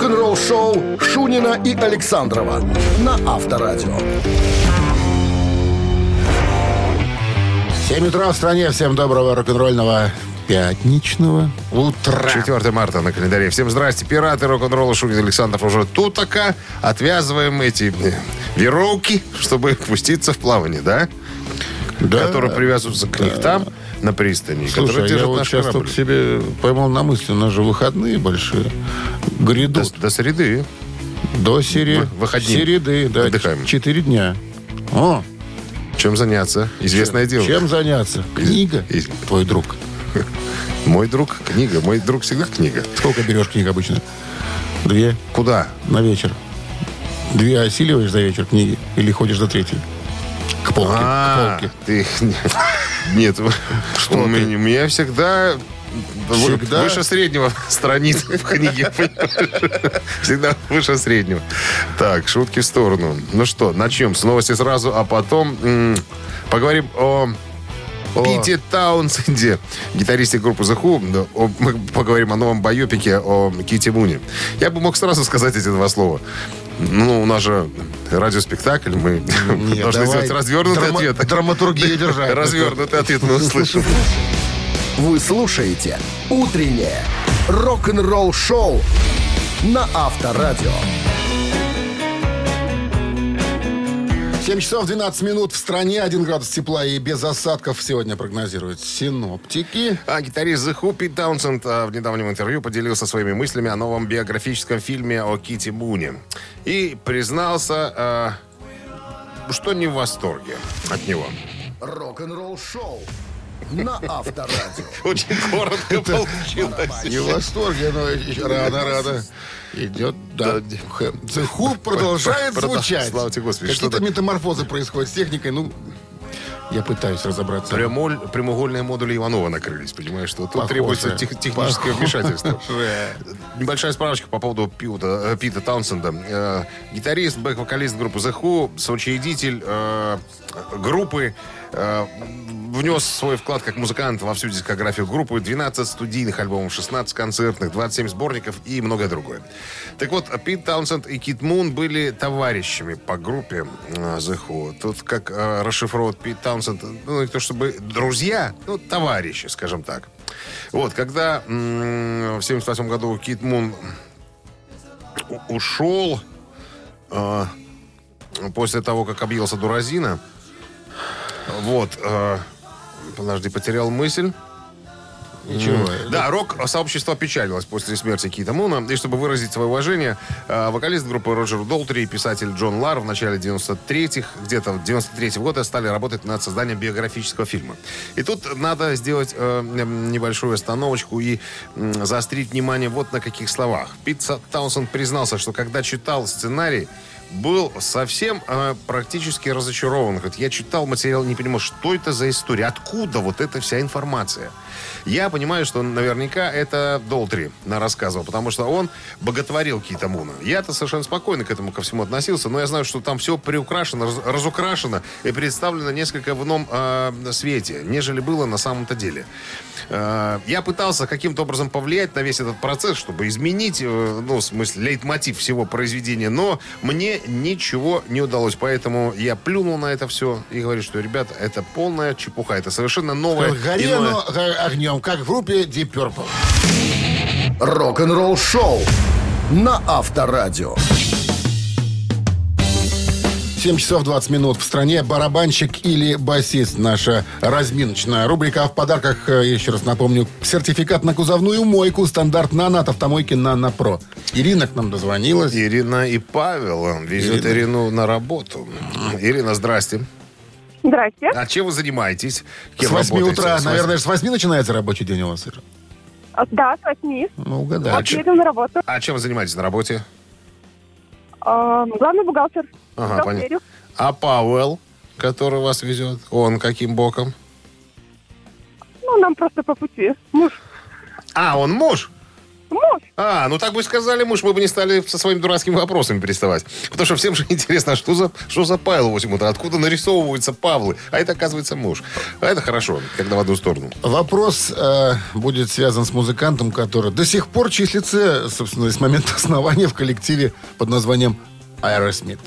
Рок-н-ролл-шоу Шунина и Александрова на Авторадио. 7 утра в стране. Всем доброго рок-н-ролльного пятничного утра. 4 марта на календаре. Всем здрасте. Пираты рок-н-ролла Шунин Александров уже тут пока. Отвязываем эти э, веровки, чтобы пуститься в плавание, да? Да. Которые привязываются к книхтам на пристани. Слушай, которые а я вот сейчас корабль. только себе поймал на мысли, у нас же выходные большие. Грядут До, до среды. до. Вы- выходные. Середы, да. Отдыхаем. Четыре дня. О, Чем заняться? Известное дело. чем заняться? Книга. Из- Твой друг. Мой друг книга. Мой друг всегда книга. Сколько берешь книг обычно? Две Куда? на вечер. Две осиливаешь за вечер книги или ходишь до третьей? К полке. А, К полке. ты... Нет, что у меня, у меня всегда... Всегда? Выше среднего страниц в книге? Всегда выше среднего. Так, шутки в сторону. Ну что, начнем с новости сразу, а потом м, поговорим о Пите Таунсенде, гитаристе группы The Who. О- Мы поговорим о новом байопике о Ките Муне. Я бы мог сразу сказать эти два слова. Ну, у нас же радиоспектакль, мы Нет, должны давай. сделать развернутый Драма- ответ. Драматургию держать. Развернутый ответ мы услышим. Вы слушаете «Утреннее рок-н-ролл-шоу» на Авторадио. 7 часов 12 минут в стране, 1 градус тепла и без осадков сегодня прогнозируют синоптики. А гитарист The Who Пит Таунсенд а, в недавнем интервью поделился своими мыслями о новом биографическом фильме о Кити Муне. И признался, а, что не в восторге от него. Рок-н-ролл-шоу на Авторадио. Очень коротко получилось. Не в восторге, но рано, рано. Идет, да. Х- The Who продолжает Продол- звучать. Слава тебе, Господи, Какие-то метаморфозы происходят с техникой, ну, я пытаюсь разобраться. Прямоль, прямоугольные модули Иванова накрылись, понимаешь, что тут Похоже. требуется тех- техническое Похоже. вмешательство. Небольшая справочка по поводу Пиута, э, Пита Таунсенда. Э, гитарист, бэк-вокалист группы The Who, соучредитель э, группы, внес свой вклад как музыкант во всю дискографию группы. 12 студийных альбомов, 16 концертных, 27 сборников и многое другое. Так вот, Пит Таунсенд и Кит Мун были товарищами по группе э, The Who. Тут как э, расшифровывает Пит Таунсенд, ну, не то чтобы друзья, ну, товарищи, скажем так. Вот, когда м, в 78 году Кит Мун ушел э, после того, как объелся дуразина, вот, э, подожди, потерял мысль. Ничего. Да, рок-сообщество опечалилось после смерти Кита Муна. И чтобы выразить свое уважение, э, вокалист группы Роджер Долтри и писатель Джон Лар в начале 93-х, где-то в 93 года стали работать над созданием биографического фильма. И тут надо сделать э, небольшую остановочку и м, заострить внимание вот на каких словах. Пит Таунсенд признался, что когда читал сценарий, был совсем э, практически разочарован. Говорит, я читал материал, не понимал, что это за история, откуда вот эта вся информация. Я понимаю, что наверняка это Долтри рассказывал, потому что он боготворил Кита Муна. Я-то совершенно спокойно к этому ко всему относился, но я знаю, что там все приукрашено, раз- разукрашено и представлено несколько в ином э, свете, нежели было на самом-то деле. Э, я пытался каким-то образом повлиять на весь этот процесс, чтобы изменить, э, ну, в смысле, лейтмотив всего произведения, но мне ничего не удалось. Поэтому я плюнул на это все и говорю, что, ребята, это полная чепуха. Это совершенно новое. Гори иное- огнем, как в группе Deep Purple. Рок-н-ролл-шоу на Авторадио. 7 часов 20 минут в стране. Барабанщик или басист. Наша разминочная рубрика. А в подарках, э, еще раз напомню, сертификат на кузовную мойку. Стандарт «Нано» от автомойки «Нано Про». Ирина к нам дозвонилась. Ирина и Павел везет Ирина. Ирину на работу. Ирина, здрасте. Здрасте. А чем вы занимаетесь? С Кем 8 работаете? утра. С Наверное, с 8 начинается рабочий день у вас, Ира? А, Да, с восьми. Ну, угадай. Вот едем на работу. А чем вы занимаетесь на работе? А, главный бухгалтер. Ага, понятно. А Пауэлл, который вас везет, он каким боком? Ну, нам просто по пути. Муж. А, он муж? Муж. А, ну так бы сказали, муж, мы бы не стали со своими дурацкими вопросами приставать. Потому что всем же интересно, а что за, что за Павел в 8 утра, откуда нарисовываются Павлы. А это, оказывается, муж. А это хорошо, когда в одну сторону. Вопрос э, будет связан с музыкантом, который до сих пор числится, собственно, с момента основания в коллективе под названием Aerosmith.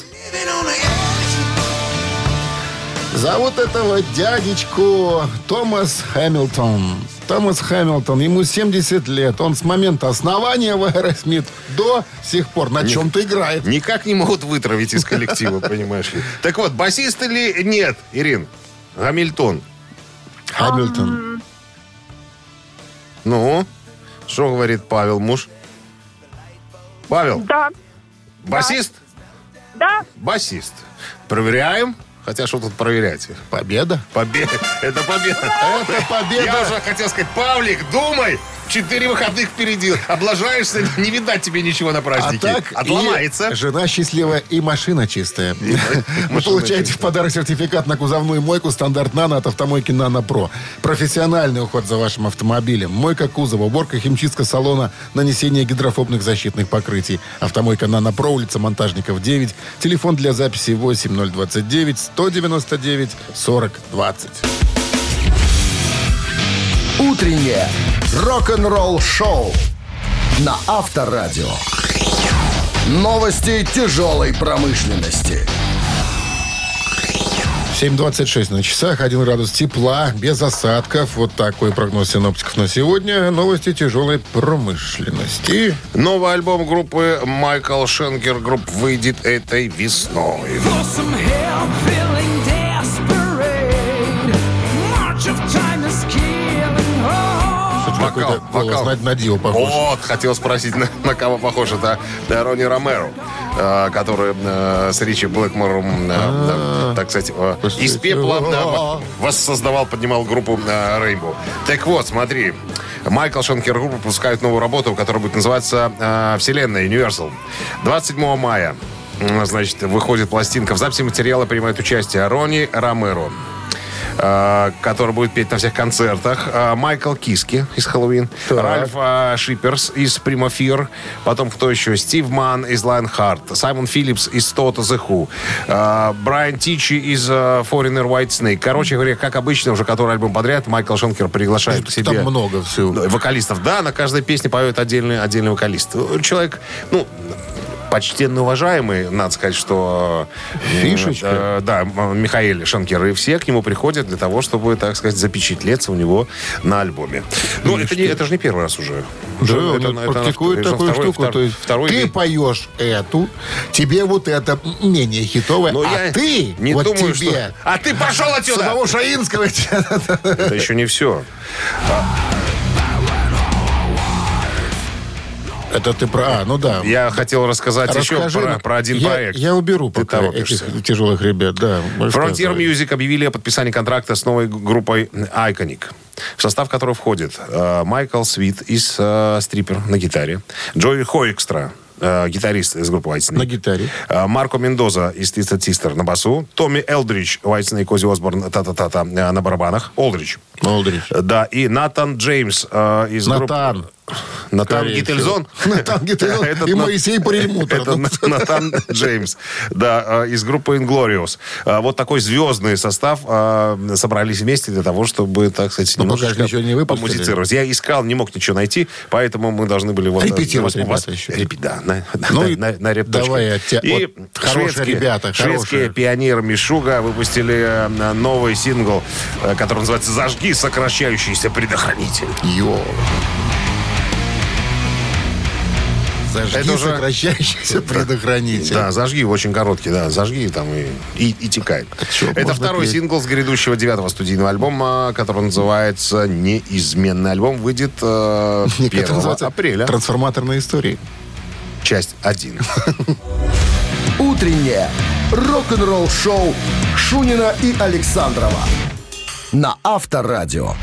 Зовут этого дядечку Томас Хэмилтон. Томас Хэмилтон, ему 70 лет. Он с момента основания в Aerosmith до сих пор на чем-то играет. Никак не могут вытравить из коллектива, понимаешь ли. Так вот, басист или нет, Ирин? Гамильтон. Хэмилтон. Ну, что говорит Павел, муж? Павел, Да. басист? Да. Басист. Проверяем. Хотя что тут проверять? Победа. Победа. Это победа. Это победа. Я уже хотел сказать, Павлик, думай. Четыре выходных впереди. Облажаешься, не видать тебе ничего на А празднике. так Отломается. жена счастливая и машина чистая. Вы получаете в подарок сертификат на кузовную мойку стандарт «Нано» от автомойки «Нано Про». Профессиональный уход за вашим автомобилем. Мойка кузова, уборка, химчистка салона, нанесение гидрофобных защитных покрытий. Автомойка «Нано Про», улица Монтажников, 9. Телефон для записи 8029 199 40 20. Утреннее рок-н-ролл-шоу на Авторадио. Новости тяжелой промышленности. 7.26 на часах, 1 градус тепла, без осадков. Вот такой прогноз синоптиков на сегодня. Новости тяжелой промышленности. Новый альбом группы Michael Schenker Group выйдет этой весной. Вокал, вокал. на, на Дио похож. Вот, хотел спросить, на, на кого похож. Это э, Ронни Ромеро, э, который э, с Ричи Блэкмором, э, э, так сказать, э, из пепла э, воссоздавал, поднимал группу э, Rainbow. Так вот, смотри, Michael Schenker Group выпускает новую работу, которая будет называться э, «Вселенная Universal». 27 мая, значит, выходит пластинка. В записи материала принимает участие Ронни Ромеро э, который будет петь на всех концертах. Э, Майкл Киски из «Helloween». Ральф э, Шиперс из «Primal Fear». Потом кто еще? Стив Ман из «Lionheart». Саймон Филлипс из «Toto, The Who». э, Брайан Тичи из э, «Foreigner, Whitesnake». Короче говоря, как обычно, уже который альбом подряд, Майкл Шенкер приглашает к себе... Там много всего. Вокалистов, да, на каждой песне поет отдельный, отдельный вокалист. Человек, ну, почтенно уважаемый, надо сказать, что... э, Фишечка. э, да, Михаил Шанкер. И все к нему приходят для того, чтобы, так сказать, запечатлеться у него на альбоме. Ну, это, не, это же не первый раз уже. Да, Уже он это- это практикует это такую второй- штуку. втор- то есть второй ты вид. поешь эту, тебе вот это менее хитовое, Но а я ты, не вот думаю, тебе, что... А ты пошел отсюда! самого Шаинского, Это еще не все. Это ты про... А, ну да. Я хотел рассказать еще Расскажи про, нам. про один я, проект. Я уберу Ты пока торопишься. этих тяжелых ребят, да. Frontier. Music объявили о подписании контракта с новой группой Iconic, в состав которой входит э, Майкл Свит из э, Стрипер на гитаре, Джои Хоэкстра, э, гитарист из группы White Snake, На гитаре. э, Марко Мендоза из Twisted Sister на басу, Томми Элдрич, White Snake, Ози Осборн, та-та-та-та, э, на барабанах, Олдрич. Олдрич. Да, и Натан Джеймс э, из Натан. группы... Натан Гительзон. Натан Гительзон и Моисей Перельмутер. Это. На- Натан Джеймс. Да, э, из группы Inglorious. Э, Вот такой звездный состав э, собрались вместе для того, чтобы, так сказать, Ну, немножечко помузицировать. Я искал, не мог ничего найти, поэтому мы должны были... Вот, Репетировать, э, вас- ребята, еще. Да, на, Ну на, на, давай И хорошие шведские, ребята, шведские пионеры Мишуга выпустили э, новый сингл, э, который называется «Зажги сокращающийся предохранитель». Йо. Зажги Это уже- сокращающийся предохранитель. Да, зажги, очень короткий, да, зажги там и, и, и текай. чё, Это второй петь? сингл с грядущего девятого студийного альбома, который называется «Неизменный альбом». Выйдет э, Мне 1 это называется апреля. Трансформаторные истории. Часть 1. Утреннее рок-н-ролл-шоу Шунина и Александрова на Авторадио.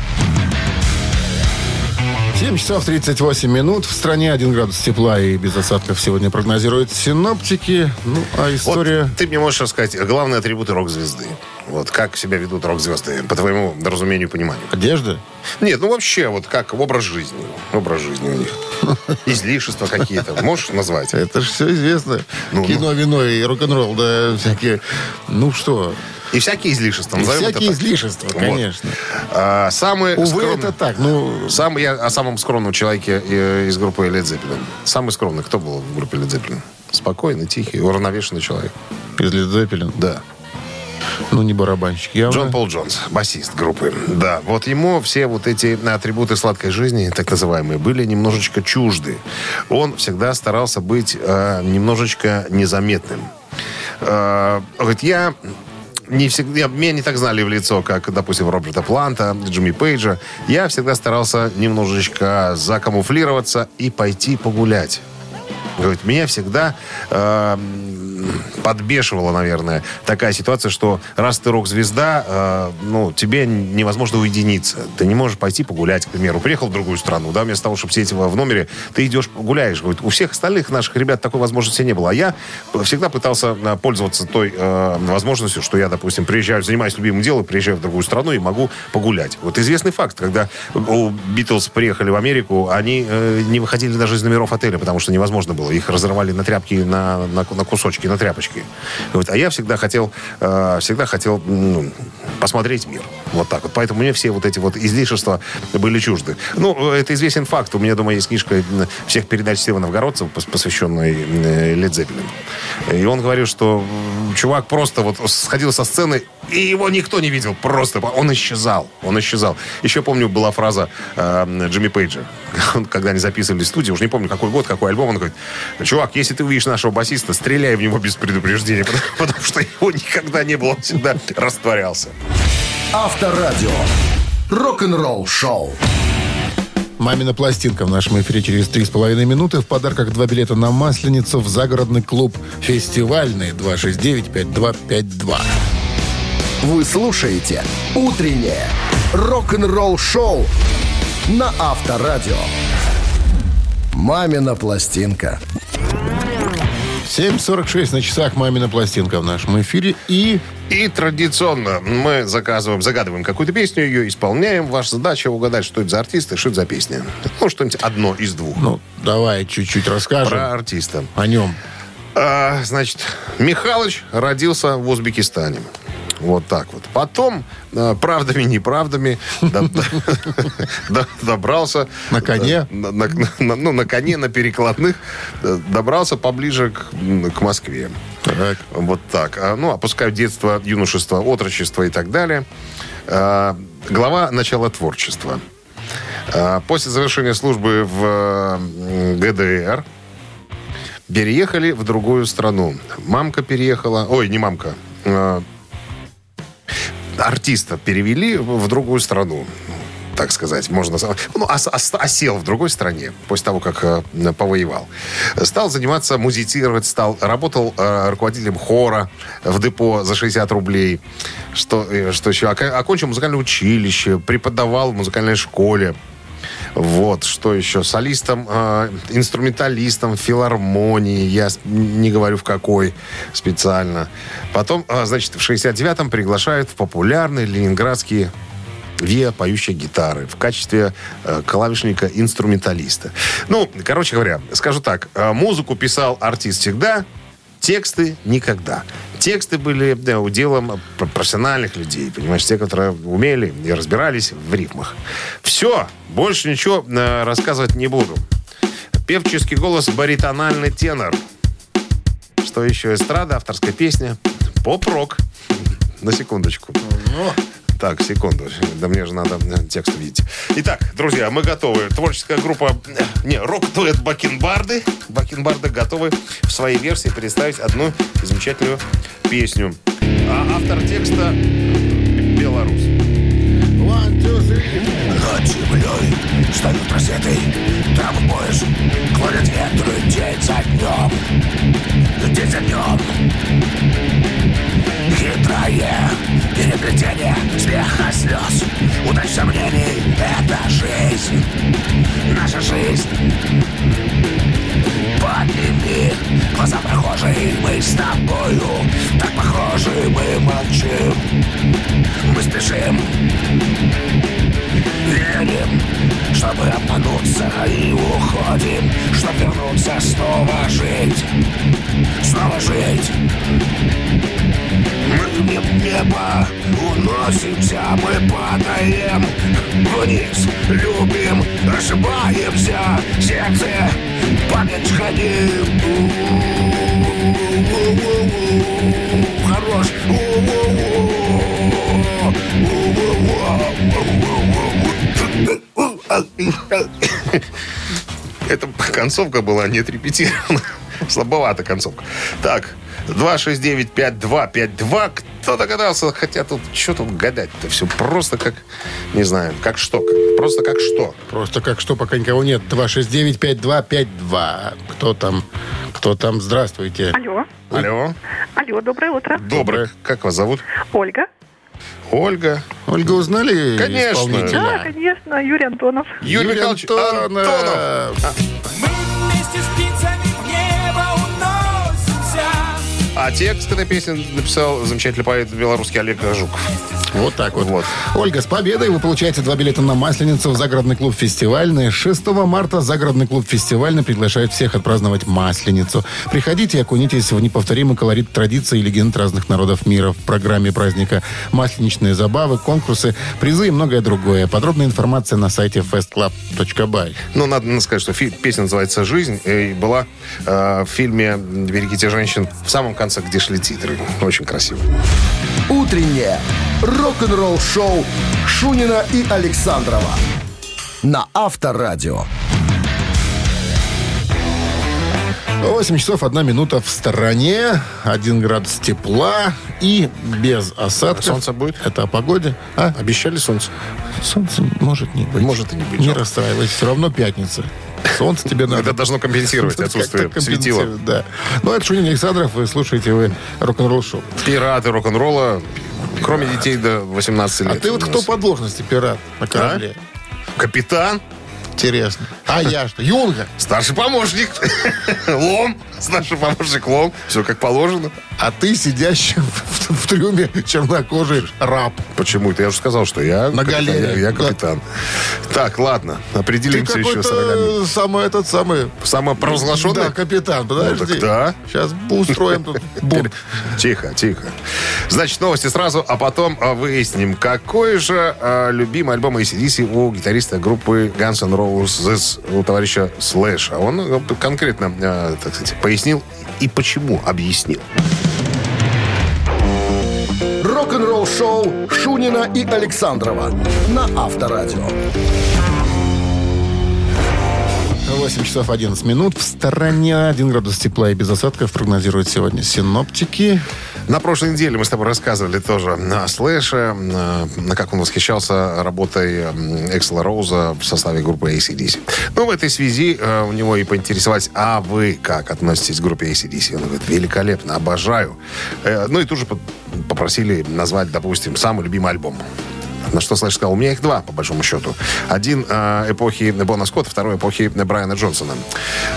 7 часов 38 минут. В стране 1 градус тепла и без осадков сегодня прогнозируют синоптики. Ну, а Вот история... ты мне можешь рассказать главные атрибуты рок-звезды. Вот как себя ведут рок-звезды, по твоему разумению и пониманию. Одежда? Нет, ну вообще, вот как образ жизни. Образ жизни у них. Излишества какие-то. Можешь назвать? Это же все известно. Ну, Кино, вино и рок-н-ролл, да, всякие... Ну что, И всякие излишества. и всякие так. излишества, Вот. конечно. А, самый Увы, скромный- это так. Ну, Сам, я о самом скромном человеке э, из группы Led Zeppelin. Самый скромный, кто был в группе Led Zeppelin? Спокойный, тихий, уравновешенный человек. из Led Zeppelin. Да. Ну, не барабанщик. Явно. Джон Пол Джонс, басист группы. Да, вот ему все вот эти атрибуты сладкой жизни, так называемые, были немножечко чужды. Он всегда старался быть э, немножечко незаметным. Э, говорит, я не всегда, меня не так знали в лицо, как, допустим, Роберта Планта, Джимми Пейджа. Я всегда старался немножечко закамуфлироваться и пойти погулять. Говорит, меня всегда э, подбешивала, наверное, такая ситуация, что раз ты рок-звезда, э, ну, тебе невозможно уединиться. Ты не можешь пойти погулять, к примеру. Приехал в другую страну, да, вместо того, чтобы сидеть в номере, ты идешь гуляешь. Говорит, у всех остальных наших ребят такой возможности не было. А я всегда пытался э, пользоваться той э, возможностью, что я, допустим, приезжаю, занимаюсь любимым делом, приезжаю в другую страну и могу погулять. Вот известный факт, когда у Битлз приехали в Америку, они э, не выходили даже из номеров отеля, потому что невозможно было. Их разрывали на тряпки, на, на, на кусочки, на тряпочки. Вот. А я всегда хотел, э, всегда хотел ну, посмотреть мир. Вот так вот. Поэтому мне все вот эти вот излишества были чужды. Ну, это известен факт. У меня дома есть книжка м, всех передач Стива Новгородцева, пос- посвященная э, Led Zeppelin. И он говорил, что чувак просто вот сходил со сцены, и его никто не видел. Просто он исчезал. Он исчезал. Еще помню, была фраза э, Джимми Пейджа. Когда они записывали в студии, уже не помню, какой год, какой альбом, он говорит, чувак, если ты увидишь нашего басиста, стреляй в него без предупреждения, потому, потому что его никогда не было, он всегда растворялся. Авторадио. Рок-н-ролл шоу. Мамина пластинка в нашем эфире через 3,5 минуты. В подарках два билета на Масленицу в загородный клуб «Фестивальный» 269-5252. Вы слушаете «Утреннее рок-н-ролл шоу» на Авторадио. «Мамина пластинка». 7.46 на часах «Мамина пластинка» в нашем эфире. И И традиционно мы заказываем, загадываем какую-то песню, ее исполняем. Ваша задача угадать, что это за артист и что это за песня. Ну, что-нибудь одно из двух. ну, давай чуть-чуть расскажем Про артиста. о нем. А, значит, Михалыч родился в Узбекистане. Вот так вот. Потом, а, правдами, неправдами, до- до- добрался... На коне? На- ну, на коне, на перекладных. э, Добрался поближе к, Москве. Вот так. А, Ну, опускают детство, юношество, отрочество и так далее. Глава начала творчества. После завершения службы в ГДР переехали в другую страну. Мамка переехала... Ой, не мамка. Артиста перевели в другую страну так сказать, можно... Ну, ос- ос- осел в другой стране после того, как э, повоевал. Стал заниматься, музицировать, стал... Работал э, руководителем хора в депо за 60 рублей. Что, э, что еще? Окончил музыкальное училище, преподавал в музыкальной школе. Вот, что еще? Солистом, э, инструменталистом филармонии, я не говорю в какой специально. Потом, э, значит, в 69-м приглашают в популярный ленинградский ВИА поющие гитары в качестве э, клавишника-инструменталиста. Ну, короче говоря, скажу так, э, музыку писал артист всегда, тексты никогда. Тексты были да, уделом пр- профессиональных людей, понимаешь, те, которые умели и разбирались в рифмах. Все, больше ничего э, рассказывать не буду. Певческий голос, баритональный тенор. Что еще? Эстрада, авторская песня. Поп-рок. На секундочку. Так, секунду. Да мне же надо э, текст увидеть. Итак, друзья, мы готовы. Творческая группа... э, Не, рок-дуэт Бакенбарды. Бакенбарды готовы в своей версии представить одну замечательную песню. А автор текста белорус. Над землей встают рассветы Там пояс ветры День за днем День за днем Хитрое переплетение Смеха, слез. Удач сомнений Это жизнь. Подними глаза прохожие, мы с тобою. Так похожи, мы молчим. Мы спешим. Верим, чтобы обмануться И уходим, чтобы вернуться Снова жить. Снова жить мы мимо неба уносимся, мы падаем вниз, любим, ошибаемся, сердце память храним. Хорош. Это концовка была не отрепетирована. Слабовата концовка. Так, 269-5252. Кто догадался? Хотя тут, что тут гадать-то? Все просто как, не знаю, как что. как- Просто как что. Просто как что, пока никого нет. 269-5252. Кто там? Кто там? Здравствуйте. Алло. Алло. Алло, доброе утро. Доброе. Как вас зовут? Ольга. Ольга. Ольга, узнали Конечно. Да, конечно, Юрий Антонов. Юрий Михайлович Антонов. Мы вместе с А текст этой песни написал замечательный поэт белорусский Олег Жуков. Вот так вот. Вот. Ольга, с победой вы получаете два билета на Масленицу в загородный клуб «Фестивальный». 6 марта загородный клуб «Фестивальный» приглашает всех отпраздновать Масленицу. Приходите и окунитесь в неповторимый колорит традиций и легенд разных народов мира. В программе праздника масленичные забавы, конкурсы, призы и многое другое. Подробная информация на сайте festclub.by. Ну, надо сказать, что фи- песня называется «Жизнь» и была э, в фильме «Берегите женщин» в самом конце, где шли титры. Очень красиво. Утреннее рок-н-ролл-шоу Шунина и Александрова на Авторадио. 8 часов 1 минута в стороне, 1 градус тепла и без осадков. Солнце будет? Это о погоде. А? Обещали солнце? Солнце может не быть. Может и не быть. Не расстраивайся, все равно пятница. Солнце тебе надо. Это должно компенсировать отсутствие светила. Да. Ну, это Шунин Александров, вы слушаете вы рок-н-ролл шоу. Пираты рок-н-ролла, кроме детей до 18 лет. А ты вот кто по должности пират на корабле? Капитан, Интересно. А я что? Юнга? старший помощник, лом, старший помощник лом. Все как положено. А ты сидящий в, в трюме чернокожий раб. Почему это? Я уже сказал, что я На капитан. Я, я Да. капитан. Так, ладно, Ты определимся еще с ролями. самый этот самый... Самопровозглашенный? Да, капитан, подожди. Ну, так да. Сейчас устроим тут бунт. Тихо, тихо. Значит, новости сразу, а потом а, выясним, какой же а, любимый альбом ACDC у гитариста группы Guns N' Roses, у товарища Слэша. Он э, конкретно, а, так сказать, пояснил и почему объяснил. Рок-н-ролл-шоу Шунина и Александрова на Авторадио. 8 часов 11 минут. В стороне 1 градус тепла и без осадков прогнозируют сегодня синоптики. На прошлой неделе мы с тобой рассказывали тоже на Слэше, на как он восхищался работой Эксела Роуза в составе группы ACDC. Ну, в этой связи э, у него и поинтересовались, а вы как относитесь к группе ACDC? Он говорит, великолепно, обожаю. Э, ну и тут же по- попросили назвать, допустим, самый любимый альбом. На что Слэш сказал, у меня их два, по большому счету. Один э, эпохи Бона Скотта, второй эпохи Брайана Джонсона.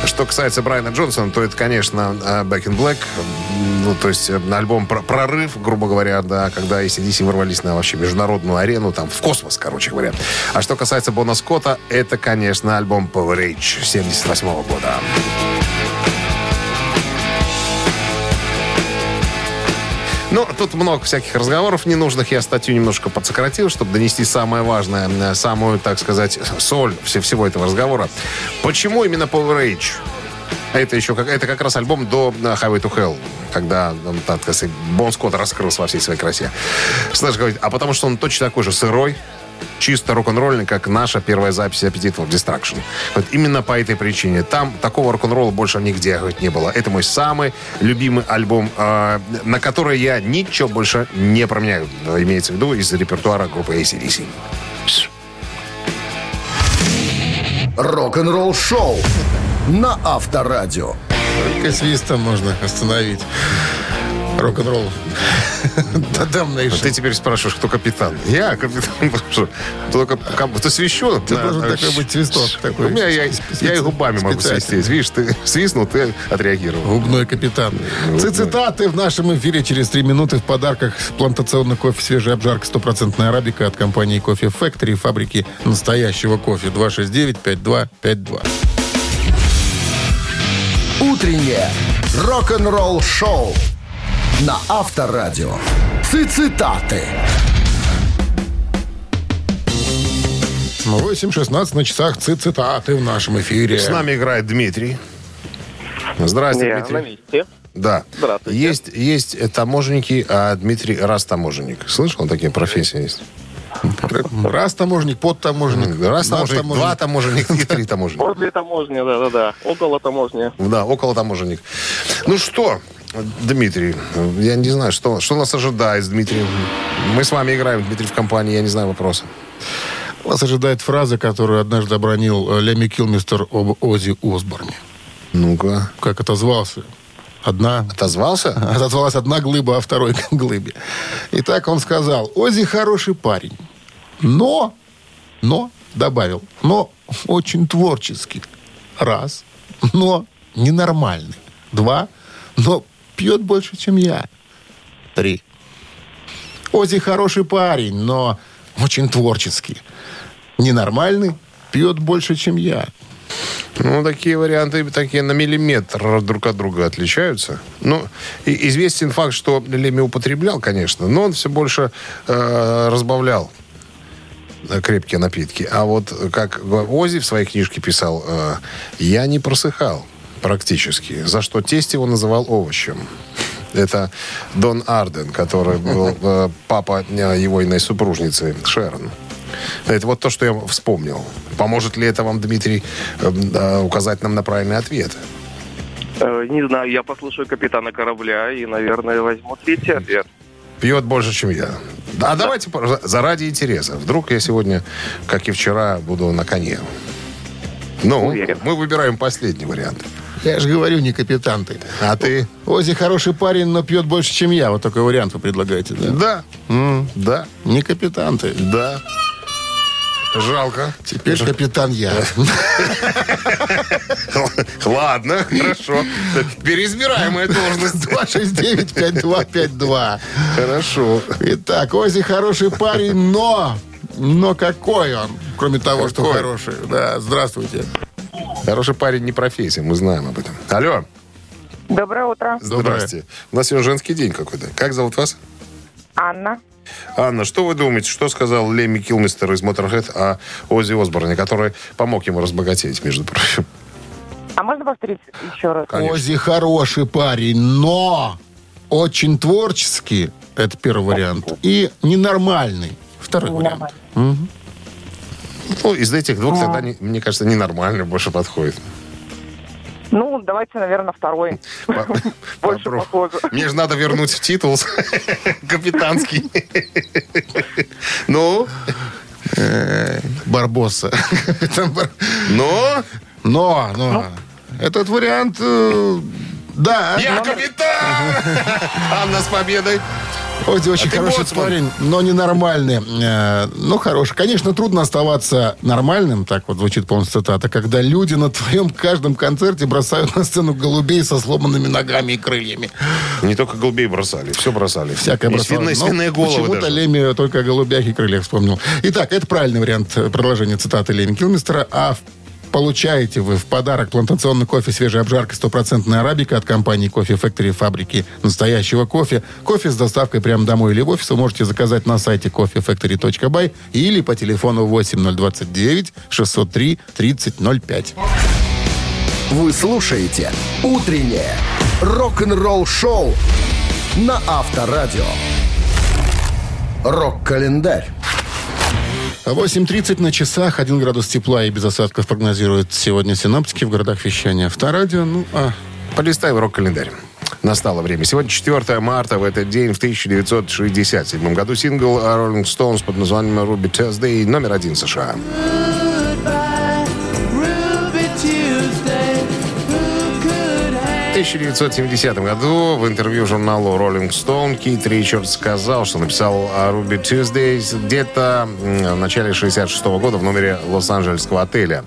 Что касается Брайана Джонсона, то это, конечно, э, Back in Black. Ну, то есть э, альбом про- «Прорыв», грубо говоря, да, когда ACDC ворвались на вообще международную арену, там, в космос, короче говоря. А что касается Бона Скотта, это, конечно, альбом Power Age 78 года. Ну, тут много всяких разговоров ненужных. Я статью немножко подсократил, чтобы донести самое важное, э, самую, так сказать, соль все- всего этого разговора. Почему именно Power Age? Это еще как, это как раз альбом до э, Highway to Hell, когда так сказать, Бон Скотт раскрылся во всей своей красе. Слышь, говорит, а потому что он точно такой же сырой, чисто рок-н-ролльный, как наша первая запись Appetite for Destruction. Вот именно по этой причине. Там такого рок-н-ролла больше нигде говорит, не было. Это мой самый любимый альбом, э, на который я ничего больше не променяю. Имеется в виду из репертуара группы ACDC. Рок-н-ролл-шоу на Авторадио. Только свистом можно остановить. Рок-н-ролл. Да, damnation. Ты теперь спрашиваешь, кто капитан? Я капитан. Что Только ты свищу. Ты должен такой быть свисток. У меня я, я и губами могу свистеть. Видишь, ты свистнул, ты отреагировал. Губной капитан. Цитаты в нашем эфире через три минуты в подарках плантационный кофе «Свежая обжарка» стопроцентная арабика от компании «Кофе Factory» фабрики настоящего кофе 269-5252. Утреннее рок-н-ролл-шоу на Авторадио. Цитаты. 8.16 на часах цит- цитаты в нашем эфире. С нами играет Дмитрий. Здравствуйте, Я на Дмитрий. месте. Да. Здравствуйте. Есть, есть таможенники, а Дмитрий раз таможенник. Слышал, такие профессии есть? Раз таможник, под таможник. Раз таможенник, два таможенника и три таможенника. Возле таможни, да-да-да. Около таможни. Да, около таможенник. Ну что, Дмитрий, я не знаю, что, что нас ожидает с Дмитрием. Мы с вами играем, Дмитрий, в компании, я не знаю вопроса. Вас ожидает фраза, которую однажды обронил э, Лемми Килмистер об Ози Осборне. Ну-ка. Как отозвался? Одна Отозвался? Отозвалась одна глыба, а второй глыбе. Итак, он сказал, Ози хороший парень, но, но, добавил, но очень творческий. Раз. Но ненормальный. Два. Но пьет больше, чем я. Три. Ози хороший парень, но очень творческий. Ненормальный, пьет больше, чем я. Ну, такие варианты, такие на миллиметр друг от друга отличаются. Ну, и известен факт, что Леми употреблял, конечно, но он все больше э, разбавлял э, крепкие напитки. А вот как Ози в своей книжке писал, э, я не просыхал практически, за что тесть его называл овощем. Это Дон Арден, который был э, папа э, его иной супружницы Шерон. Это вот то, что я вспомнил. Поможет ли это вам, Дмитрий, э, э, указать нам на правильный ответ? Э, не знаю, я послушаю капитана корабля и, наверное, возьму третий ответ. Пьет больше, чем я. А давайте по- заради интереса. Вдруг я сегодня, как и вчера, буду на коне. Ну, Уверен. мы выбираем последний вариант. Я же говорю, не капитан ты. А ты? Ози хороший парень, но пьет больше, чем я. Вот такой вариант вы предлагаете, да? Да. М, Да. Не капитан ты. Да. Жалко. Теперь капитан я. Ладно, хорошо. Переизбираемая должность. 269-5252. Хорошо. Итак, Ози хороший парень, но... Но какой он? Кроме того, что хороший. Да, здравствуйте. Хороший парень не профессия, мы знаем об этом. Алло. Доброе утро. Доброе. Здравствуйте. У нас сегодня женский день какой-то. Как зовут вас? Анна. Анна, что вы думаете, что сказал Лемми Килмистер из Motorhead о Оззи Осборне, который помог ему разбогатеть, между прочим? А можно повторить еще раз? Конечно. Ози хороший парень, но очень творческий. Это первый вариант. И ненормальный. Второй вариант. Нормально. Ну, из этих двух тогда, не- мне кажется, ненормально больше подходит. Ну, давайте, наверное, второй. Больше похоже. Мне же надо вернуть титул капитанский. Ну, Барбоса. Капитан Бар- но... Но, но. Этот вариант... Да. Я капитан! Анна с победой. Ози очень А хороший боцман. парень, но ненормальный. Э, Ну, хороший. Конечно, трудно оставаться нормальным, так вот звучит полностью цитата, когда люди на твоем каждом концерте бросают на сцену голубей со сломанными ногами и крыльями. Не только голубей бросали, все бросали. Всякое И бросало. свиные, Но свиные головы Почему-то даже. Леми только о голубях и крыльях вспомнил. Итак, это правильный вариант э, продолжения цитаты Леми Килмистера. А в- получаете вы в подарок плантационный кофе свежей обжарки стопроцентная арабика от компании Кофе Factory фабрики настоящего кофе. Кофе с доставкой прямо домой или в офис вы можете заказать на сайте coffeefactory.by или по телефону 8029 603 3005. Вы слушаете «Утреннее рок-н-ролл-шоу» на Авторадио. Рок-календарь. 8.30 на часах, 1 градус тепла и без осадков прогнозируют сегодня синоптики в городах вещания. Авторадио, ну, а Полистай рок-календарь. Настало время. Сегодня 4 марта. В этот день, в 1967 году, сингл Rolling Stones под названием «Ruby Tuesday» номер один США. Ruby 1970 году в интервью журналу Rolling Stone Кит Ричардс сказал, что написал Ruby Tuesdays где-то в начале 66 года в номере Лос-Анджелесского отеля.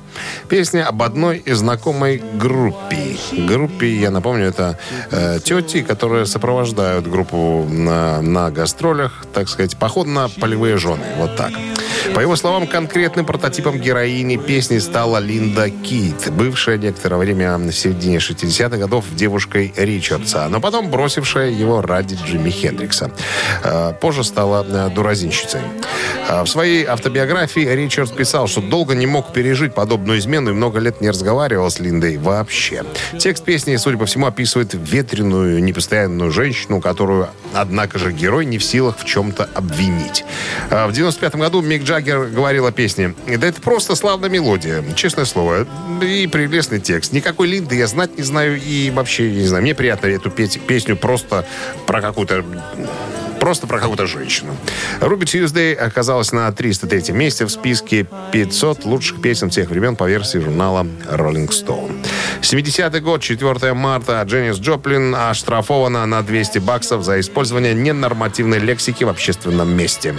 Песня об одной из знакомой группе. Группе, я напомню, это э, тети, которые сопровождают группу на, на гастролях, так сказать, поход на полевые жены. Вот так. По его словам, конкретным прототипом героини песни стала Линда Кит, бывшая некоторое время в середине 60-х годов девушкой Ричардса, но потом бросившая его ради Джимми Хендрикса. Э, Позже стала э, дуразинщицей. Э, В своей автобиографии Ричардс писал, что долго не мог пережить подобную измену и много лет не разговаривал с Линдой вообще. Текст песни, судя по всему, описывает ветреную, непостоянную женщину, которую, однако же, герой не в силах в чем-то обвинить. В 95 году Мик Джаггер говорил о песне. Да это просто славная мелодия, честное слово. И прелестный текст. Никакой Линды я знать не знаю и вообще не знаю. Мне приятно эту песню просто про какую-то Просто про какую-то женщину. Руби Tuesday оказалась на 303 месте в списке 500 лучших песен всех времен по версии журнала Rolling Stone. 70-й год, 4 марта, Дженнис Джоплин оштрафована на 200 баксов за использование ненормативной лексики в общественном месте.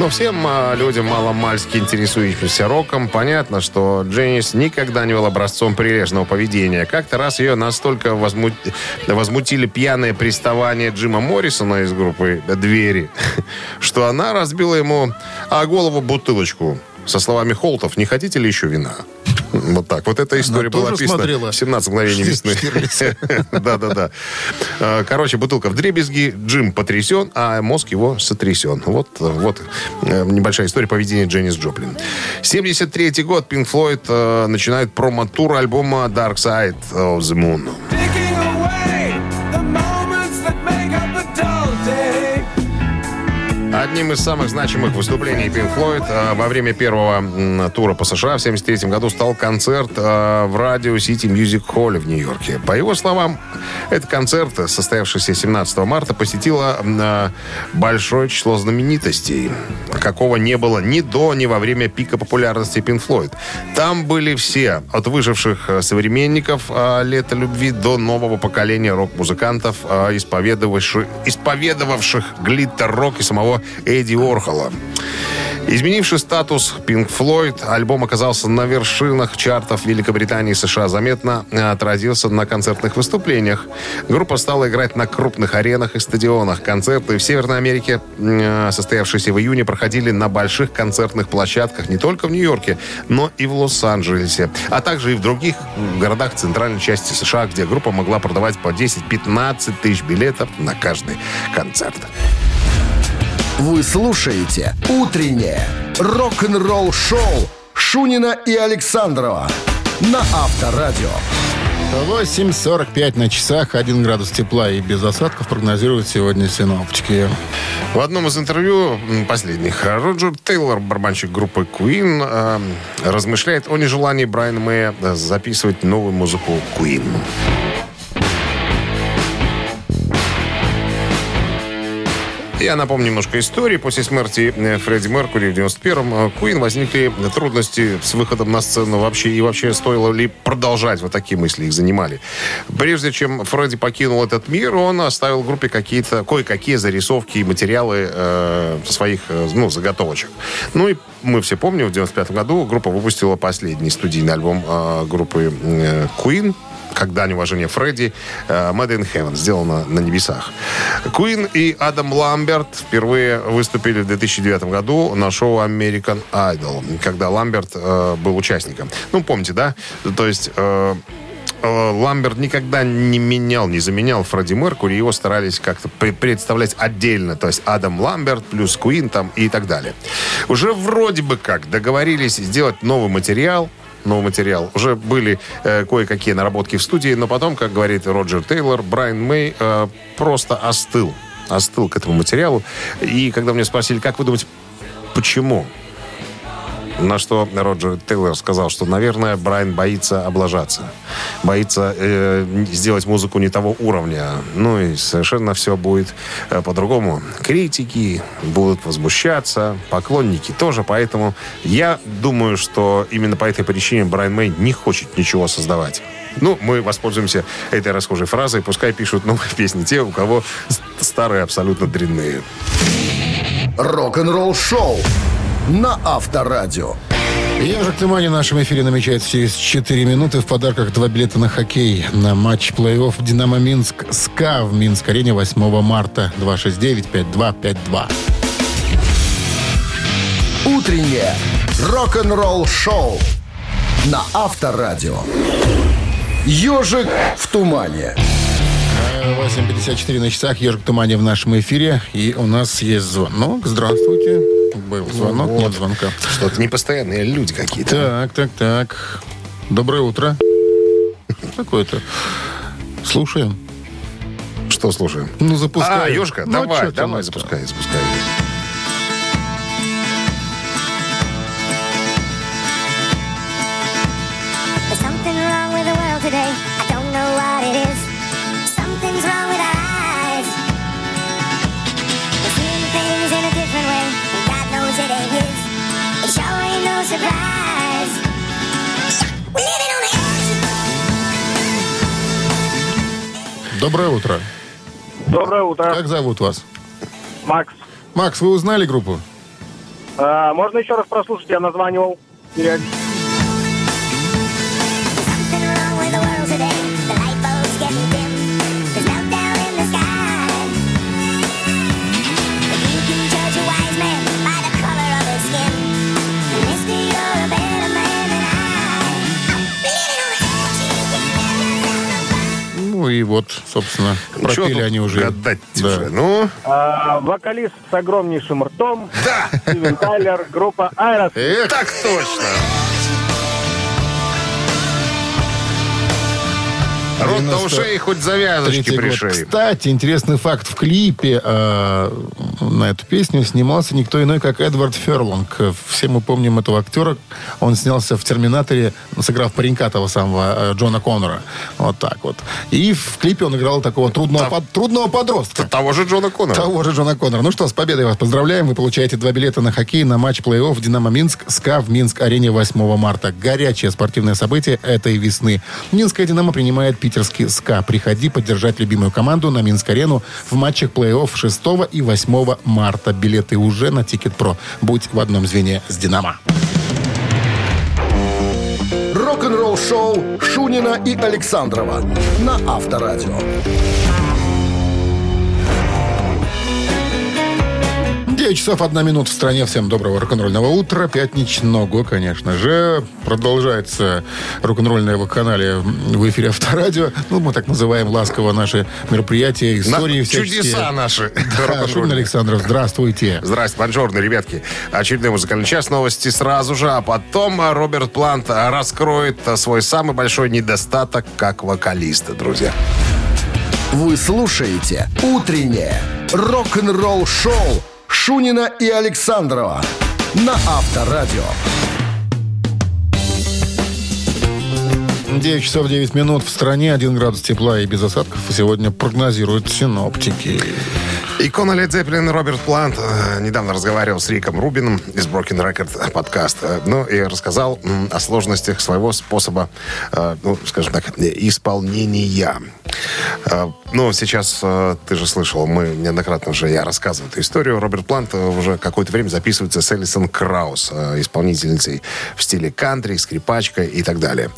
Но всем а, людям маломальски интересующимся роком понятно, что Дженнис никогда не был образцом прилежного поведения. Как-то раз ее настолько возму- возмутили пьяные приставания Джима Моррисона из группы «Двери», что она разбила ему о голову бутылочку со словами Холтов «Не хотите ли еще вина?» Вот так. Вот эта история была тоже описана смотрела в 17 мгновений весны. Да-да-да. Э, Короче, бутылка в дребезги, Джим потрясен, а мозг его сотрясен. Вот, вот э, небольшая история поведения Дженнис Джоплин. 73 год Pink Floyd э, начинает промо-тур альбома Dark Side of the Moon. Одним из самых значимых выступлений Pink Floyd э, во время первого тура по США в 1973 году стал концерт э, в радио City Music Hall в Нью-Йорке. По его словам, этот концерт, состоявшийся 17 марта, посетило э, большое число знаменитостей, какого не было ни до, ни во время пика популярности Pink Floyd. Там были все, от выживших э, современников «Лета любви» до нового поколения рок-музыкантов, исповедовавших, исповедовавших глиттер-рок и самого Эдди Орхола. Изменивший статус Pink Floyd, альбом оказался на вершинах чартов Великобритании и США. Заметно э, отразился на концертных выступлениях. Группа стала играть на крупных аренах и стадионах. Концерты в Северной Америке, э, состоявшиеся в июне, проходили на больших концертных площадках не только в Нью-Йорке, но и в Лос-Анджелесе, а также и в других городах центральной части США, где группа могла продавать по 10-15 тысяч билетов на каждый концерт. Вы слушаете «Утреннее рок-н-ролл-шоу» Шунина и Александрова на Авторадио. 8.45 на часах, 1 градус тепла и без осадков прогнозируют сегодня синоптики. В одном из интервью последних Роджер Тейлор, барабанщик группы Queen, э, размышляет о нежелании Брайана Мэя э, записывать новую музыку Queen. Я напомню немножко истории. После смерти э, Фредди Меркури в 91-м э, Queen возникли трудности с выходом на сцену вообще. И вообще стоило ли продолжать? Вот такие мысли их занимали. Прежде чем Фредди покинул этот мир, он оставил группе какие-то, кое-какие зарисовки и материалы э, своих э, ну, заготовочек. Ну и мы все помним, в 95 году группа выпустила последний студийный альбом э, группы э, Queen как дань уважения Фредди, э, Made in Heaven, сделано на небесах. Куин и Адам Ламберт впервые выступили в 2009 году на шоу American Idol, когда Ламберт э, был участником. Ну, помните, да? То есть... э, э, Ламберт никогда не менял, не заменял Фредди Меркури. Его старались как-то пре- представлять отдельно. То есть Адам Ламберт плюс Куин там и так далее. Уже вроде бы как договорились сделать новый материал, новый материал. Уже были э, кое-какие наработки в студии, но потом, как говорит Роджер Тейлор, Брайан Мэй э, просто остыл. Остыл к этому материалу. И когда мне спросили, как вы думаете, почему? На что Роджер Тейлор сказал, что, наверное, Брайан боится облажаться. Боится э, сделать музыку не того уровня. Ну и совершенно все будет э, по-другому. Критики будут возмущаться, поклонники тоже. Поэтому я думаю, что именно по этой причине Брайан Мэй не хочет ничего создавать. Ну, мы воспользуемся этой расхожей фразой. Пускай пишут новые песни те, у кого старые абсолютно дрянные. Рок-н-ролл шоу на Авторадио. Ежик Тумани в нашем эфире намечается через 4 минуты. В подарках два билета на хоккей на матч плей-офф «Динамо Минск» СКА в Минск-арене 8 марта 269-5252. Утреннее рок-н-ролл шоу на Авторадио. Ежик в тумане. 8.54 на часах. Ежик Тумани в нашем эфире. И у нас есть звонок. Здравствуйте. Был звонок, нет звонка. Что-то непостоянные люди какие-то. Так, так, так. Доброе утро. Какое-то. Слушаем. Что слушаем? Ну, запускай. А, Ежка, Ну, давай, давай, запускай, запускай. Доброе утро. Доброе утро, Как зовут вас? Макс. Макс, вы узнали группу? А, можно еще раз прослушать? Я названивал. периодически. Вот, собственно, пропели тут они уже. гадать Да. уже? Ну, А, вокалист с огромнейшим ртом. да, Стивен Тайлер, группа Айрос. Эх, так точно. Рот до 93-й ушей, хоть завязочки год. пришей. Кстати, интересный факт. В клипе э, на эту песню снимался никто иной, как Эдвард Ферлонг. Все мы помним этого актера. Он снялся в «Терминаторе», сыграв паренька того самого э, Джона Коннора. Вот так вот. И в клипе он играл такого трудного, Там- под- трудного подростка. Того же Джона Коннора. Того же Джона Коннора. Ну что, с победой вас поздравляем. Вы получаете два билета на хоккей на матч плей-офф «Динамо Минск» СКА в Минск-арене 8 марта. Горячее спортивное событие этой весны. Минская «Динамо» принимает питерский СКА. Приходи поддержать любимую команду на Минск-арену в матчах плей-офф 6 и 8 марта. Билеты уже на Ticketpro. Будь в одном звене с «Динамо». Рок-н-ролл шоу Шунина и Александрова на Авторадио. 9 часов 1 минута в стране. Всем доброго рок-н-ролльного утра. Пятничного, конечно же. Продолжается рок-н-ролльное вакханалия в эфире Авторадио. Ну, мы так называем ласково наши мероприятия, На- истории всяческие. Чудеса наши. Да. Шумин Александров, здравствуйте. Здрасте, бонжорно, ребятки. Очередной музыкальный час, новости сразу же, а потом Роберт Плант раскроет свой самый большой недостаток как вокалиста, друзья. Вы слушаете «Утреннее рок-н-ролл шоу» Шунина и Александрова на Авторадио. 9 часов 9 минут в стране, 1 градус тепла и без осадков. Сегодня прогнозируют синоптики. Икона Led Zeppelin Роберт Плант э, недавно разговаривал с Риком Рубином из Broken Record подкаста. Ну, и рассказал о сложностях своего способа, э, ну, скажем так, э, исполнения. Ну, сейчас э, ты же слышал, мы неоднократно уже я рассказывал эту историю. Роберт Плант э, уже какое-то время записывается с Элисон Краус, э, исполнительницей в стиле кантри, скрипачка и так далее.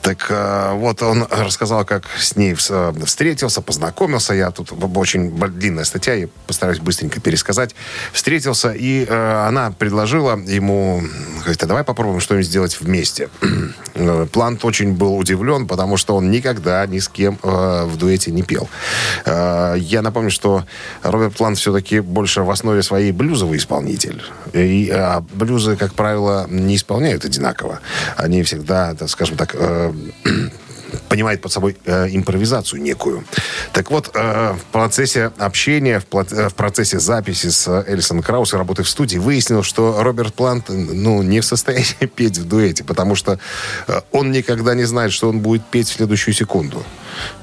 Так вот, он рассказал, как с ней вс- встретился, познакомился. Я тут очень длинная статья, я постараюсь быстренько пересказать. Встретился, и она предложила ему, говорит, а давай попробуем что-нибудь сделать вместе. Плант очень был удивлен, потому что он никогда ни с кем в дуэте не пел. Э, я напомню, что Роберт Плант все-таки больше в основе своей блюзовый исполнитель. И а блюзы, как правило, не исполняют одинаково. Они всегда, скажем так, э, понимает под собой э, импровизацию некую. Так вот, э, в процессе общения, в, плат- э, в процессе записи с э, Элисон Краус и работы в студии выяснилось, что Роберт Плант ну, не в состоянии петь в дуэте, потому что э, он никогда не знает, что он будет петь в следующую секунду.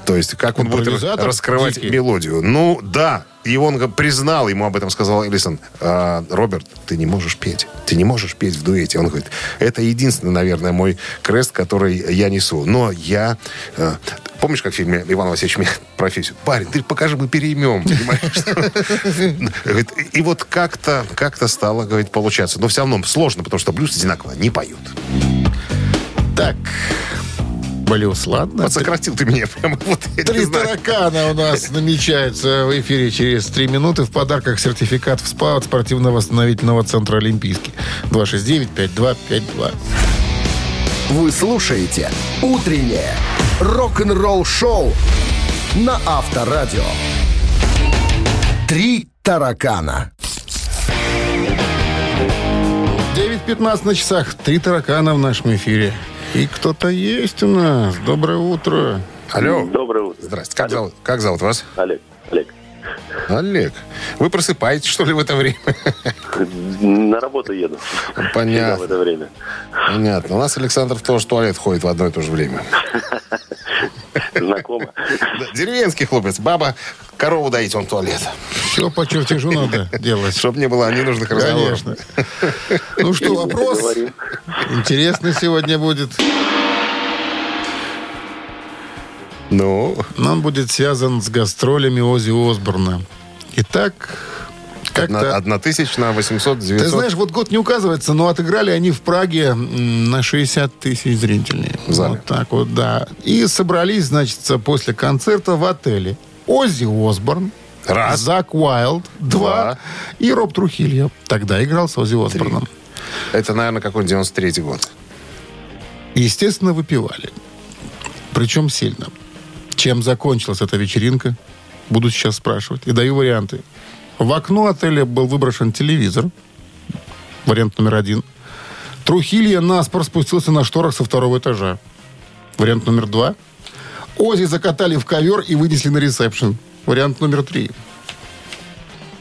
То есть, как он будет раскрывать дикий. мелодию. Ну, да. И он признал, ему об этом сказал Элисон, «А, Роберт, ты не можешь петь. Ты не можешь петь в дуэте. Он говорит, это единственный, наверное, мой крест, который я несу. Но я... э, Помнишь, как в фильме Иван Васильевич меняет профессию? Парень, ты покажи, мы переймем. И вот как-то как стало, говорит, получаться. Но все равно сложно, потому что блюз одинаково не поют. Так, блюз, ладно. Подсократил ты меня прямо. Вот, Три таракана у нас намечаются в эфире через три минуты. В подарках сертификат в СПА от спортивно-восстановительного центра «Олимпийский». 269-5252. Вы слушаете «Утреннее рок-н-ролл-шоу» на Авторадио. «Три таракана». 9.15 на часах. Три таракана в нашем эфире. И кто-то есть у нас. Доброе утро. Алло. Доброе утро. Здрасте. Как зовут, как зовут вас? Олег. Олег. Олег. Вы просыпаетесь, что ли, в это время? На работу еду. Всегда в Понятно. это время. Понятно. У нас Александр тоже в туалет ходит в одно и то же время. Знакомо. Деревенский хлопец. Баба корову доить, он в туалет. Все по чертежу надо делать. Чтобы не было ненужных разговоров. Конечно. Ну что, вопрос интересный сегодня будет. Ну, он будет связан с гастролями Ози Осборна. Итак, как-то... одна тысяча на 800, 900. Ты знаешь, вот год не указывается, но отыграли они в Праге на 60 тысяч зрителей. В зале. Вот так вот, да. И собрались, значит, после концерта в отеле. Оззи Осборн, Раз. Зак Уайлд, два, Два. и Роб Трухильо. Тогда играл с Оззи Осборном. Это, наверное, какой-нибудь 93 год. Естественно, выпивали. Причем сильно. Чем закончилась эта вечеринка, буду сейчас спрашивать. И даю варианты. В окно отеля был выброшен телевизор. Вариант номер один. Трухилья наспор спустился на шторах со второго этажа. Вариант номер два. Ози закатали в ковер и вынесли на ресепшн. Вариант номер три.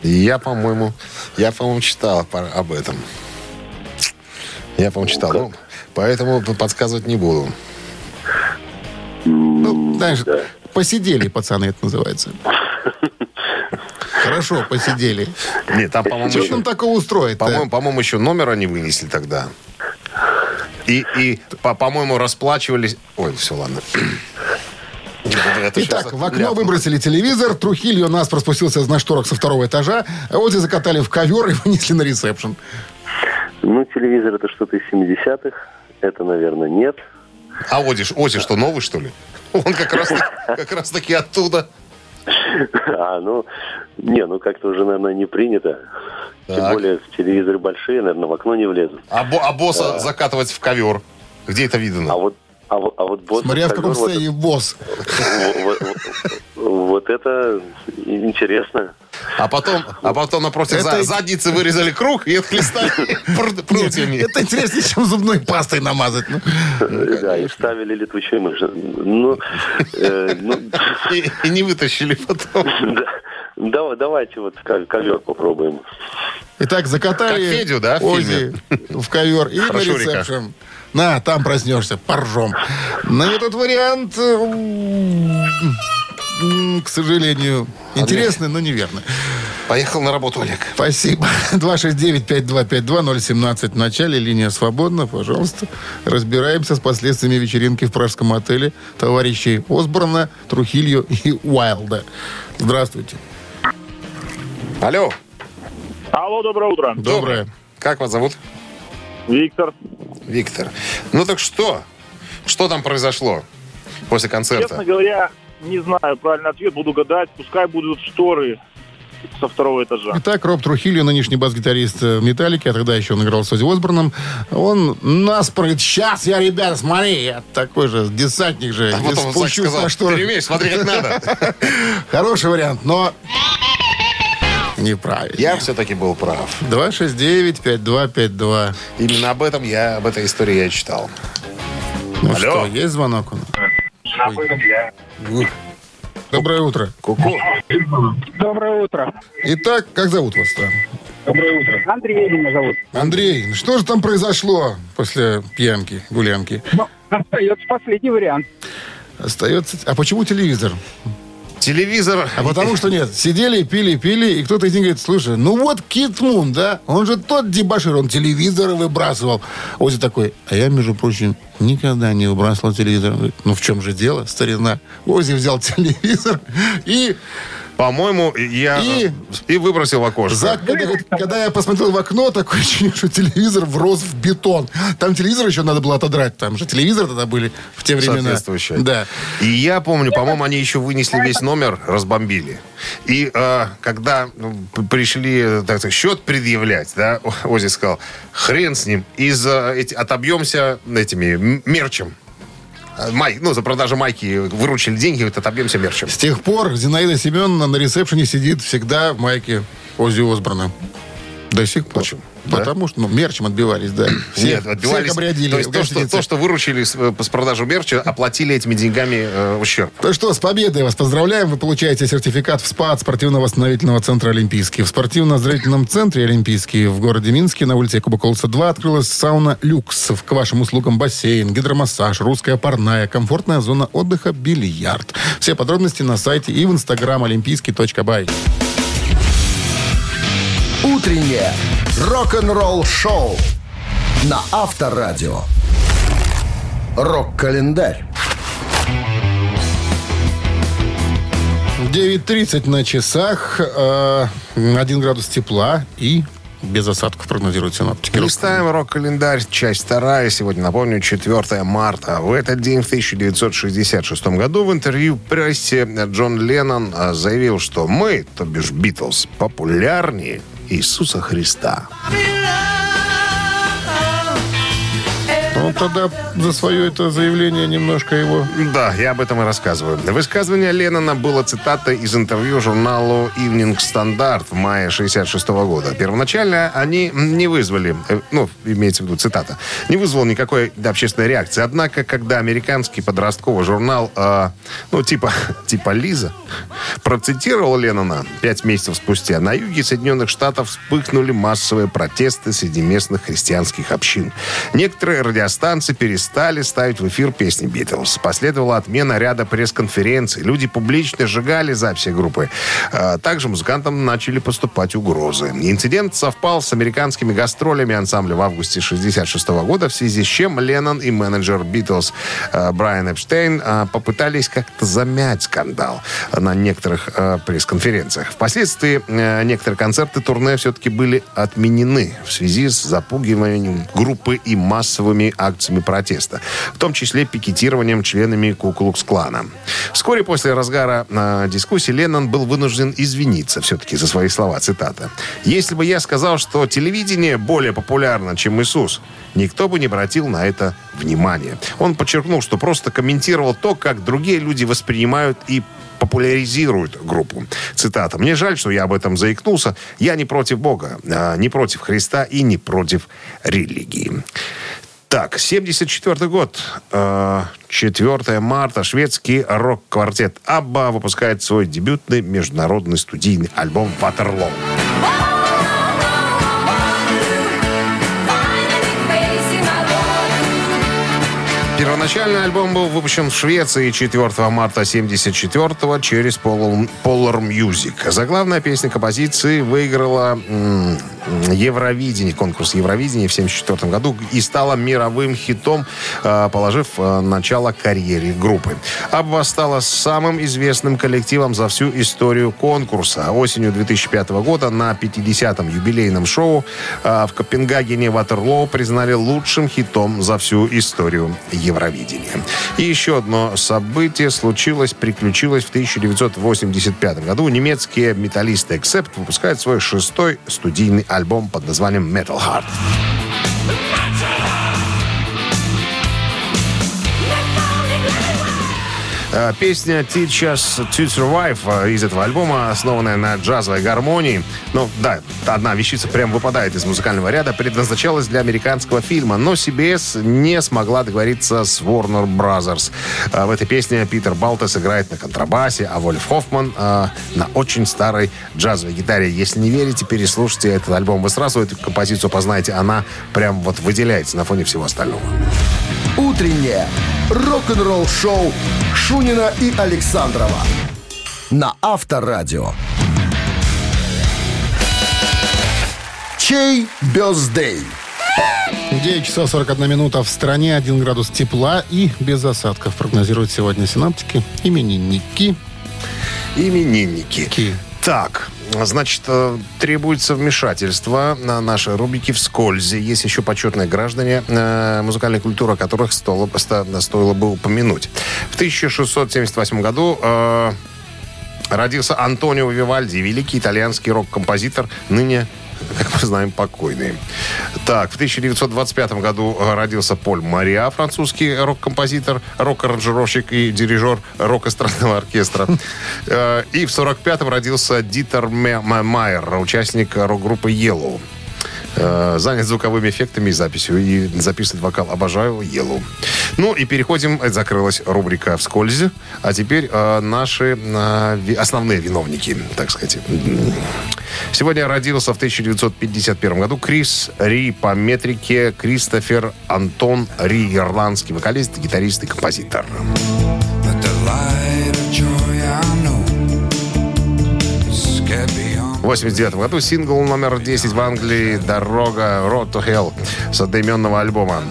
Я, по-моему, я, по-моему, читал об этом. Я, по-моему, читал. Ну, поэтому подсказывать не буду. Ну, знаешь, посидели, пацаны, это называется. Хорошо, посидели. Нет, там, по-моему, Что еще, там такого устроить по-моему, по-моему, еще номера не вынесли тогда. И, и по- по-моему, расплачивались... Ой, все, ладно. Итак, в окно выбросили телевизор, Трухильо нас проспустился на шторах со второго этажа, а Ози закатали в ковер и вынесли на ресепшн. Ну, телевизор это что-то из 70-х. Это, наверное, нет. А Ози, Ози что, новый, что ли? Он как раз, как раз таки оттуда. А, ну, не, ну как-то уже, наверное, не принято. Тем Так. более телевизоры большие, наверное, в окно не влезут. А, бо- а босса закатывать в ковер. Где это видно? А вот, а вот, а вот босс Смотря в каком ковер, вот состоянии босс. Вот, вот- вот это интересно. А потом, а потом напротив Это- за- задницы вырезали круг и отхлестали пр- прутьями. Это интереснее, чем зубной пастой намазать. ну. Да, и вставили летучую мышь. Ну, э, ну, И, и не вытащили потом. да. Давай, давайте вот ко- ковер попробуем. Итак, закатали Как Федю, да, в Ози в ковер и на ресепшн. На, там проснешься, поржем. Но этот вариант, э, к сожалению, интересный, но неверный. Поехал на работу, Олег. Спасибо. 269-5252-017 в начале. Линия свободна. Пожалуйста. Разбираемся с последствиями вечеринки в пражском отеле товарищей Осборна, Трухилью и Уайлда. Здравствуйте. Алло. Алло, доброе утро. Доброе. Как вас зовут? Виктор. Виктор. Ну так что? Что там произошло после концерта? Честно говоря, не знаю правильный ответ, буду гадать. Пускай будут шторы со второго этажа. Итак, Роб Трухилью, нынешний бас-гитарист Металлики, а тогда еще он играл с Ози Осборном, он нас говорит, сейчас я, ребята, смотри, я такой же десантник же, А потом Зак спущусь сказал, на шторы. «Ты не умеешь, смотри, как надо. Хороший вариант, но неправильно. Я все-таки был прав. 269-5252. Именно об этом я, об этой истории я читал. Ну Алло. что, есть звонок у нас? Ой. Доброе утро. Ку-ку. Доброе утро. Итак, как зовут вас там? Доброе утро. Андрей меня зовут. Андрей, ну что же там произошло после пьянки, гулянки? Ну, остается последний вариант. Остается... А почему телевизор? Телевизор. А потому что нет, сидели, пили, пили, и кто-то из них говорит, слушай, ну вот Кит Мун, да, он же тот дебашир, он телевизоры выбрасывал. Ози такой, а я, между прочим, никогда не выбрасывал телевизор. Ну в чем же дело, старина? Ози взял телевизор и... По-моему, я И- и, выбросил в окошко. За- когда, когда я посмотрел в окно, такое ощущение, что телевизор врос в бетон. Там телевизор еще надо было отодрать. Там же телевизоры тогда были в те времена. Соответствующее. Да. И я помню, по-моему, они еще вынесли весь номер, разбомбили. И э, когда ну, пришли, так сказать, счет предъявлять, да, Ози сказал, хрен с ним, и за эти, отобьемся этими мерчем. А, Май, ну, за продажу майки выручили деньги, вот отобьемся мерчем. С тех пор Зинаида Семеновна на ресепшене сидит всегда в майке Ози Осборна. До сих пор. Почему? Да? Потому что, ну, мерчем отбивались, да. Всех, Нет, отбивались. всех обрядили. То есть то что, то, что выручили с, э, с продажи мерча, оплатили этими деньгами э, ущерб. Ну что, с победой вас поздравляем. Вы получаете сертификат в СПА от спортивно-восстановительного центра «Олимпийский». В спортивно-оздоровительном центре «Олимпийский» в городе Минске на улице Колца 2 открылась сауна «Люкс». К вашим услугам бассейн, гидромассаж, русская парная, комфортная зона отдыха, бильярд. Все подробности на сайте и в инстаграм олимпийский.бай. Утреннее рок-н-ролл-шоу на Авторадио. Рок-календарь. 9.30 на часах, э, 1 градус тепла и без осадков прогнозируют синоптики. Листаем рок-календарь, часть вторая. Сегодня, напомню, 4 марта. В этот день, в 1966 году, в интервью прессе Джон Леннон а, заявил, что мы, то бишь Битлз, популярнее Иисуса Христа. Тогда за свое это заявление немножко его... Да, я об этом и рассказываю. Высказывание Леннона было цитатой из интервью журналу Evening Standard в мае 66 года. Первоначально они не вызвали, э, ну, имеется в виду цитата, не вызвал никакой общественной реакции. Однако, когда американский подростковый журнал, э, ну, типа, типа Лиза, процитировал Леннона пять месяцев спустя, на юге Соединенных Штатов вспыхнули массовые протесты среди местных христианских общин. Некоторые радиостанции перестали ставить в эфир песни Битлз. Последовала отмена ряда пресс-конференций. Люди публично сжигали записи группы. А Также музыкантам начали поступать угрозы. Инцидент совпал с американскими гастролями ансамбля в августе 66 года, в связи с чем Леннон и менеджер Битлз э, Брайан Эпштейн э, попытались как-то замять скандал на некоторых пресс-конференциях. Впоследствии некоторые концерты турне все-таки были отменены в связи с запугиванием группы и массовыми акциями протеста, в том числе пикетированием членами Куклукс-клана. Вскоре после разгара э, дискуссии Леннон был вынужден извиниться все-таки за свои слова, цитата. «Если бы я сказал, что телевидение более популярно, чем Иисус, никто бы не обратил на это внимания». Он подчеркнул, что просто комментировал то, как другие люди воспринимают и популяризируют группу. Цитата. «Мне жаль, что я об этом заикнулся. Я не против Бога, а, не против Христа и не против религии». Так, 74 год, э, 4 марта, шведский рок-квартет «Абба» выпускает свой дебютный международный студийный альбом «Ватерлоо». Первоначально альбом был выпущен в Швеции 4 марта 74 через Polar, Music. Заглавная песня композиции выиграла Евровидение, конкурс Евровидения в 74 году и стала мировым хитом, э, положив э, начало карьере группы. Абба стала самым известным коллективом за всю историю конкурса. Осенью 2005 года на 50-м юбилейном шоу э, в Копенгагене Ватерлоу признали лучшим хитом за всю историю Евровидения. И еще одно событие случилось, приключилось в 1985 году. Немецкие металлисты Accept выпускают свой шестой студийный альбом под названием Metal Heart. Э, Песня Teach Us to Survive э, из этого альбома, основанная на джазовой гармонии. Ну, да, одна вещица прям выпадает из музыкального ряда, предназначалась для американского фильма, но CBS не смогла договориться с Warner Brothers. Э, В этой песне Питер Балтес играет на контрабасе, а Вольф Хоффман э, на очень старой джазовой гитаре. Если не верите, переслушайте этот альбом. Вы сразу эту композицию познаете. Она прям вот выделяется на фоне всего остального. Утреннее рок-н-ролл-шоу Шунина и Александрова на Авторадио. Чей бездей? 9 часов 41 минута в стране, 1 градус тепла и без осадков. Прогнозируют сегодня синаптики, именинники. Именинники. Так, значит, э, требуется вмешательство на наши рубрики «Вскользь». Есть еще почетные граждане, э, музыкальная культура которых стоило, стоило бы упомянуть. В 1678 году э, родился Антонио Вивальди, великий итальянский рок-композитор, ныне как мы знаем, покойный. Так, в 1925 году родился Поль Мариа, французский рок-композитор, рок-аранжировщик и дирижер рок-эстрадного оркестра. Э, И в 1945-м родился Дитер Майер, участник рок-группы Yellow. Э, Занят звуковыми эффектами и записью. И записывает вокал. Обожаю Yellow. Ну и переходим. Закрылась рубрика «Вскользь». А теперь э, наши э, основные виновники, так сказать. Сегодня родился в 1951 году Крис Ри по метрике Кристофер Антон Ри, ирландский вокалист, гитарист и композитор. But 89 году сингл номер 10 в Англии «Дорога Road to Hell» с одноименного альбома.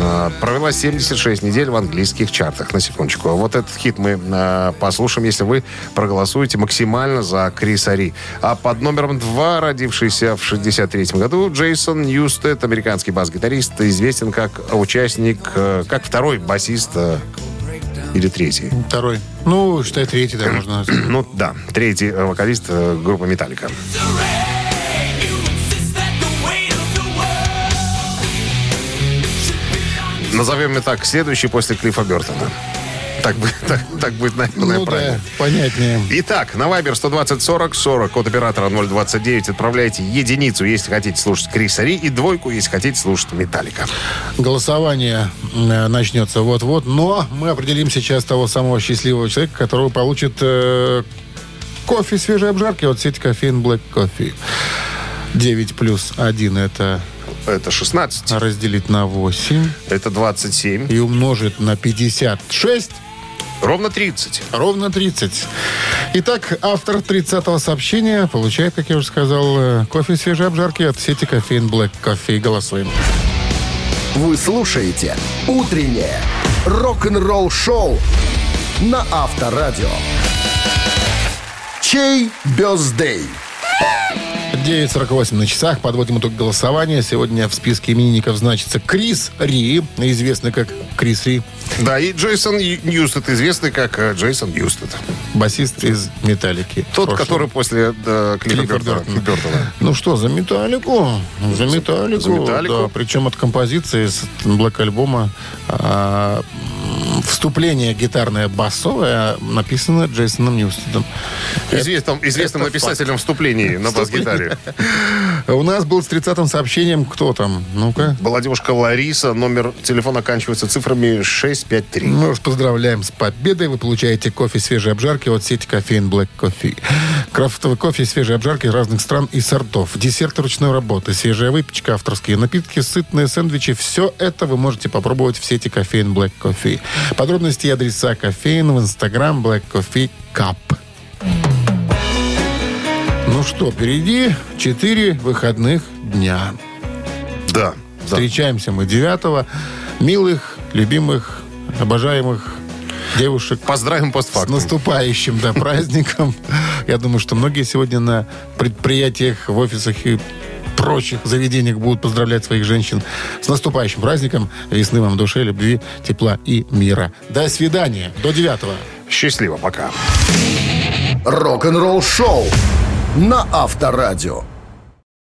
Э, Провела 76 недель в английских чартах, на секундочку. Вот этот хит мы э, послушаем, если вы проголосуете максимально за Криса Ри. А под номером 2, родившийся в 63 году, Джейсон Ньюстед, американский бас-гитарист, известен как участник, э, как второй басист или третий. Второй. Ну, считай, третий, да, можно. Ну да, третий э, вокалист э, группы «Металлика». Назовем и так, следующий после Клиффа Бертона. Так, так, так будет, наверное, Ну да, правильно. понятнее. Итак, на Вайбер 120 40 40, код оператора 029, отправляйте единицу, если хотите слушать Криса Ри, и двойку, если хотите слушать Металлика. Голосование э, начнется вот-вот, но мы определим сейчас того самого счастливого человека, которого получит э, кофе свежей обжарки от сети кофеин Black Coffee. 9 плюс 1 это Это 16, разделить на 8 это 27, и умножить на 56 ровно 30. ровно 30. Итак, автор 30-го сообщения получает, как я уже сказал, э, кофе свежей обжарки от сети кофеин Black Coffee. Голосуем. Вы слушаете «Утреннее рок-н-ролл-шоу» на Авторадио. Чей birthday? 9.48 на часах. Подводим итог голосования. Сегодня в списке именинников значится Крис Ри, известный как Крис Ри, Да, и Джейсон Ньюстед, известный как э, Джейсон Ньюстед. басист из «Металлики». Тот, Прошлого. который после э, Клиффа Клиффа Бертона. Бертона. Бертона. Ну что, за «Металлику». За «Металлику». за «Металлику». Да, причем от композиции с Black альбома а, вступление гитарное басовое написано Джейсоном Ньюстедом. Известным, известным это написателем вступлений на бас-гитаре. У нас был с 30-м сообщением кто там? Ну-ка. Была девушка Лариса, номер телефона оканчивается цифрами 653. Мы вас поздравляем с победой. Вы получаете кофе свежей обжарки от сети кофеин Black Coffee. Крафтовый кофе и свежие обжарки разных стран и сортов. Десерты ручной работы, свежая выпечка, авторские напитки, сытные сэндвичи. Все это вы можете попробовать в сети кофеин Black Coffee. Подробности и адреса кофеин в инстаграм Black Coffee Cup. Ну что, впереди 4 выходных дня. Да. Встречаемся мы 9 Милых, любимых, обожаемых девушек. Поздравим С постфактум. наступающим, да, праздником. Я думаю, что многие сегодня на предприятиях, в офисах и прочих заведениях будут поздравлять своих женщин с наступающим праздником. Весны вам в душе, любви, тепла и мира. До свидания. До 9 Счастливо, пока. Рок-н-ролл-шоу на Авторадио.